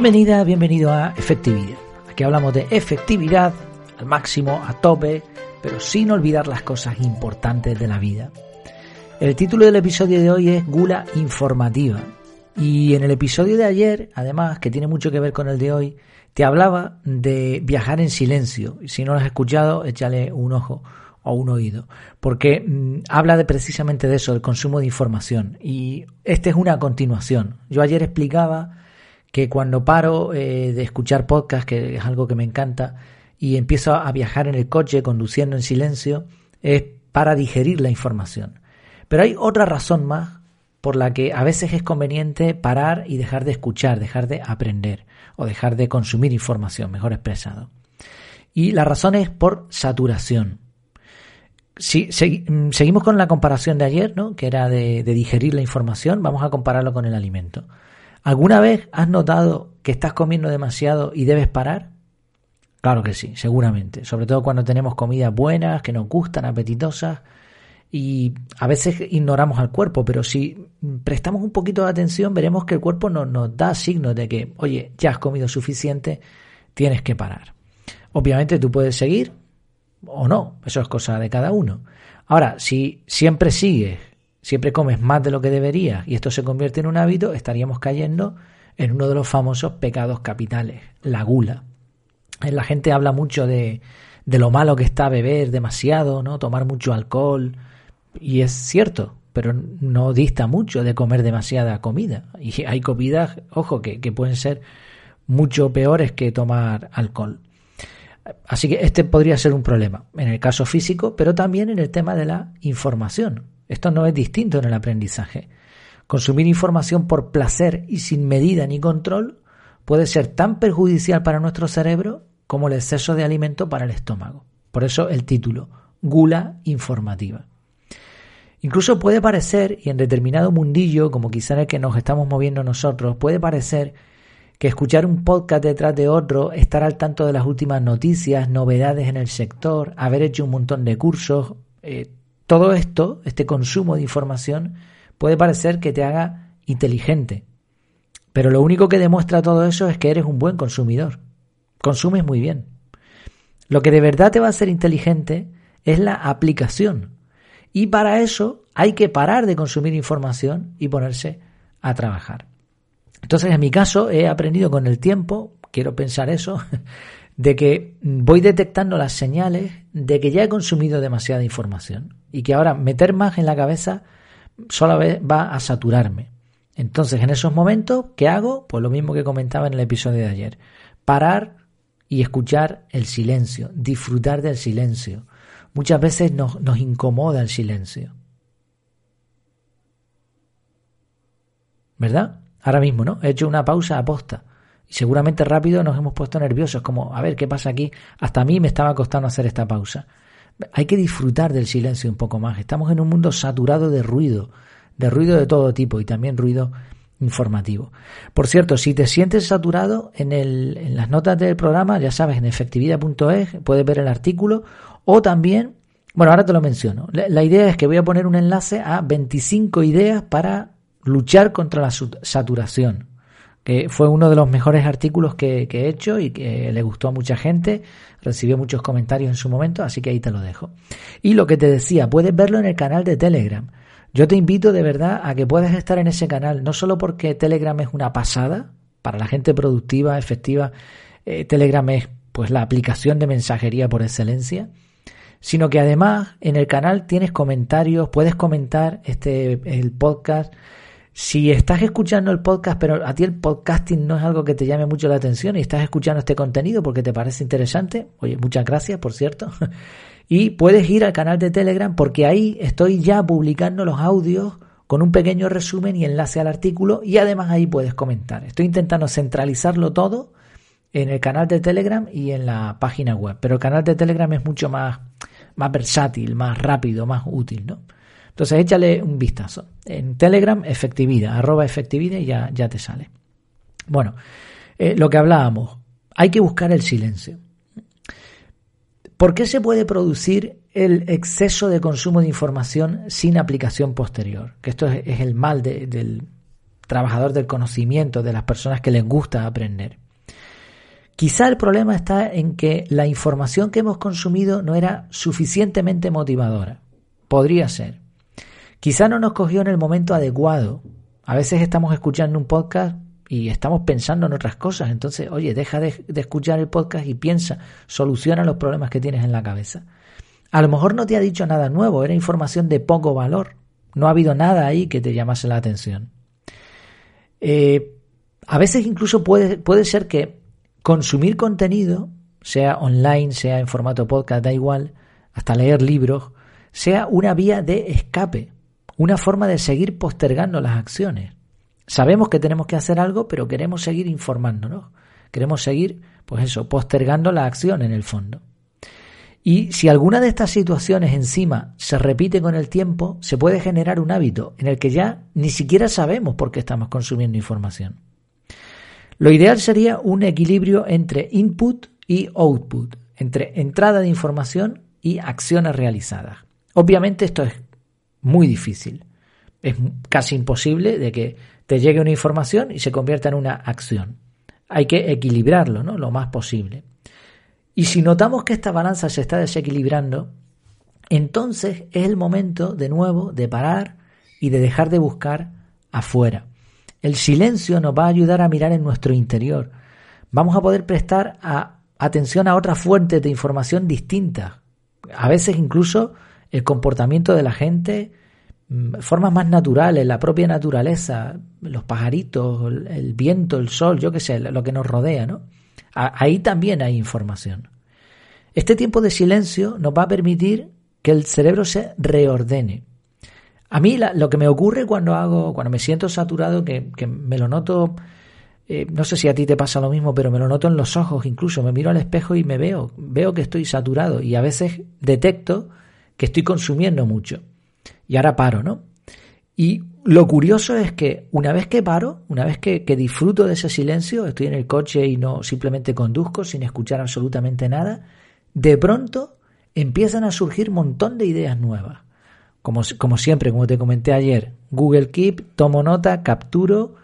Bienvenida, bienvenido a Efectividad. Aquí hablamos de efectividad al máximo, a tope, pero sin olvidar las cosas importantes de la vida. El título del episodio de hoy es Gula Informativa. Y en el episodio de ayer, además, que tiene mucho que ver con el de hoy, te hablaba de viajar en silencio. Si no lo has escuchado, échale un ojo o un oído, porque mm, habla de precisamente de eso, del consumo de información. Y esta es una continuación. Yo ayer explicaba que cuando paro eh, de escuchar podcast, que es algo que me encanta, y empiezo a viajar en el coche conduciendo en silencio, es para digerir la información. Pero hay otra razón más por la que a veces es conveniente parar y dejar de escuchar, dejar de aprender o dejar de consumir información, mejor expresado. Y la razón es por saturación. Si, mm, seguimos con la comparación de ayer, ¿no? que era de, de digerir la información, vamos a compararlo con el alimento. ¿Alguna vez has notado que estás comiendo demasiado y debes parar? Claro que sí, seguramente. Sobre todo cuando tenemos comidas buenas, que nos gustan, apetitosas. Y a veces ignoramos al cuerpo, pero si prestamos un poquito de atención, veremos que el cuerpo nos, nos da signos de que, oye, ya has comido suficiente, tienes que parar. Obviamente tú puedes seguir o no, eso es cosa de cada uno. Ahora, si siempre sigues, siempre comes más de lo que deberías y esto se convierte en un hábito, estaríamos cayendo en uno de los famosos pecados capitales, la gula. Eh, la gente habla mucho de, de lo malo que está beber demasiado, ¿no? Tomar mucho alcohol. Y es cierto, pero no dista mucho de comer demasiada comida. Y hay comidas, ojo, que, que pueden ser mucho peores que tomar alcohol. Así que este podría ser un problema en el caso físico, pero también en el tema de la información. Esto no es distinto en el aprendizaje. Consumir información por placer y sin medida ni control puede ser tan perjudicial para nuestro cerebro como el exceso de alimento para el estómago. Por eso el título, gula informativa. Incluso puede parecer, y en determinado mundillo, como quizá en el que nos estamos moviendo nosotros, puede parecer que escuchar un podcast detrás de otro, estar al tanto de las últimas noticias, novedades en el sector, haber hecho un montón de cursos, eh, todo esto, este consumo de información, puede parecer que te haga inteligente. Pero lo único que demuestra todo eso es que eres un buen consumidor. Consumes muy bien. Lo que de verdad te va a hacer inteligente es la aplicación. Y para eso hay que parar de consumir información y ponerse a trabajar. Entonces, en mi caso, he aprendido con el tiempo, quiero pensar eso, de que voy detectando las señales de que ya he consumido demasiada información y que ahora meter más en la cabeza solo va a saturarme. Entonces, en esos momentos, ¿qué hago? Pues lo mismo que comentaba en el episodio de ayer. Parar y escuchar el silencio, disfrutar del silencio. Muchas veces nos, incomoda el silencio. ¿Verdad? Ahora mismo, ¿no? He hecho una pausa aposta. Y seguramente rápido nos hemos puesto nerviosos, como, a ver, ¿qué pasa aquí? Hasta a mí me estaba costando hacer esta pausa. Hay que disfrutar del silencio un poco más. Estamos en un mundo saturado de ruido, de ruido de todo tipo y también ruido informativo. Por cierto, si te sientes saturado, en, el, las notas del programa, ya sabes, en efectividad.es puedes ver el artículo o también, bueno, ahora te lo menciono. La, la idea es que voy a poner un enlace a 25 ideas para luchar contra la saturación, fue uno de los mejores artículos que, que, he hecho y que le gustó a mucha gente, recibió muchos comentarios en su momento, así que ahí te lo dejo. Y lo que te decía, puedes verlo en el canal de Telegram. Yo te invito de verdad a que puedas estar en ese canal, no solo porque Telegram es una pasada, para la gente productiva, efectiva, eh, Telegram es pues la aplicación de mensajería por excelencia, sino que además en el canal tienes comentarios, puedes comentar este el podcast, si estás escuchando el podcast, pero a ti el podcasting no es algo que te llame mucho la atención y estás escuchando este contenido porque te parece interesante, oye, muchas gracias, por cierto. y puedes ir al canal de Telegram porque ahí estoy ya publicando los audios con un pequeño resumen y enlace al artículo y además ahí puedes comentar. Estoy intentando centralizarlo todo en el canal de Telegram y en la página web, pero el canal de Telegram es mucho más, más versátil, más rápido, más útil, ¿no? Entonces échale un vistazo. En Telegram, efectividad, arroba efectividad y ya, ya te sale. Bueno, eh, lo que hablábamos, hay que buscar el silencio. ¿Por qué se puede producir el exceso de consumo de información sin aplicación posterior? Que esto es, el mal del, trabajador del conocimiento, de las personas que les gusta aprender. Quizá el problema está en que la información que hemos consumido no era suficientemente motivadora. Podría ser. Quizá no nos cogió en el momento adecuado. A veces estamos escuchando un podcast y estamos pensando en otras cosas. Entonces, oye, deja de, escuchar el podcast y piensa, soluciona los problemas que tienes en la cabeza. A lo mejor no te ha dicho nada nuevo, era información de poco valor. No ha habido nada ahí que te llamase la atención. Eh, a veces incluso puede, puede ser que consumir contenido, sea online, sea en formato podcast, da igual, hasta leer libros, sea una vía de escape, una forma de seguir postergando las acciones. Sabemos que tenemos que hacer algo, pero queremos seguir informándonos. Queremos seguir, pues eso, postergando la acción en el fondo. Y si alguna de estas situaciones encima se repite con el tiempo, se puede generar un hábito en el que ya ni siquiera sabemos por qué estamos consumiendo información. Lo ideal sería un equilibrio entre input y output, entre entrada de información y acciones realizadas. Obviamente esto es muy difícil. Es casi imposible de que te llegue una información y se convierta en una acción. Hay que equilibrarlo, ¿no? Lo más posible. Y si notamos que esta balanza se está desequilibrando, entonces es el momento de nuevo de parar y de dejar de buscar afuera. El silencio nos va a ayudar a mirar en nuestro interior. Vamos a poder prestar atención a otras fuentes de información distintas. A veces incluso el comportamiento de la gente, mm, formas más naturales, la propia naturaleza, los pajaritos, el viento, el sol, yo qué sé, lo que nos rodea, ¿no? Ahí también hay información. Este tiempo de silencio nos va a permitir que el cerebro se reordene. A mí lo que me ocurre cuando hago, cuando me siento saturado, que, me lo noto, eh, no sé si a ti te pasa lo mismo, pero me lo noto en los ojos, incluso me miro al espejo y me veo, veo que estoy saturado y a veces detecto que estoy consumiendo mucho. Y ahora paro, ¿no? Y lo curioso es que una vez que paro, una vez que, disfruto de ese silencio, estoy en el coche y no simplemente conduzco sin escuchar absolutamente nada, de pronto empiezan a surgir un montón de ideas nuevas. Como, como, siempre, como te comenté ayer, Google Keep, tomo nota, capturo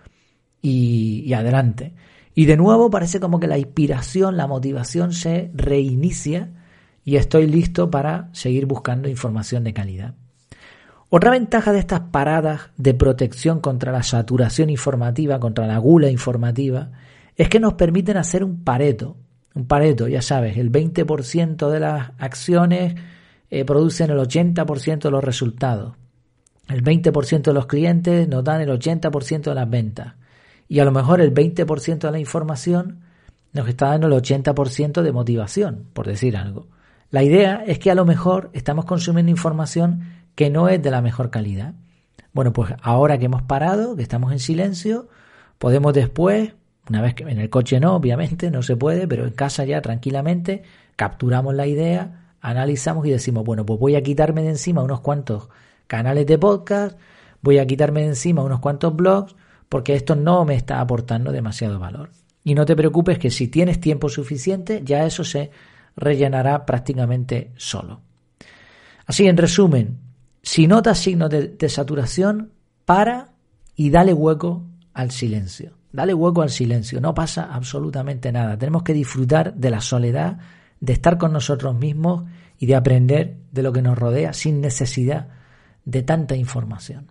y, y, adelante. Y de nuevo parece como que la inspiración, la motivación se reinicia y estoy listo para seguir buscando información de calidad. Otra ventaja de estas paradas de protección contra la saturación informativa, contra la gula informativa, es que nos permiten hacer un pareto. Un pareto, ya sabes, el 20% de las acciones eh, producen el 80% de los resultados. El 20% de los clientes nos dan el 80% de las ventas. Y a lo mejor el 20% de la información nos está dando el 80% de motivación, por decir algo. La idea es que a lo mejor estamos consumiendo información que no es de la mejor calidad. Bueno, pues ahora que hemos parado, que estamos en silencio, podemos después, una vez que en el coche no, obviamente, no se puede, pero en casa ya tranquilamente, capturamos la idea, analizamos y decimos, bueno, pues voy a quitarme de encima unos cuantos canales de podcast, voy a quitarme de encima unos cuantos blogs, porque esto no me está aportando demasiado valor. Y no te preocupes que si tienes tiempo suficiente, ya eso se rellenará prácticamente solo. Así, en resumen, si notas signos de, saturación, para y dale hueco al silencio. Dale hueco al silencio, no pasa absolutamente nada. Tenemos que disfrutar de la soledad, de estar con nosotros mismos y de aprender de lo que nos rodea sin necesidad de tanta información.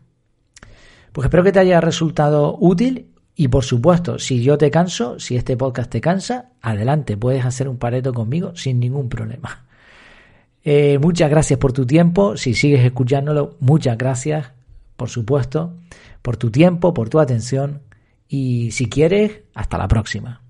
Pues espero que te haya resultado útil y por supuesto, si yo te canso, si este podcast te cansa, adelante, puedes hacer un pareto conmigo sin ningún problema. Eh, muchas gracias por tu tiempo. Si sigues escuchándolo, muchas gracias, por supuesto, por tu tiempo, por tu atención. Y si quieres, hasta la próxima.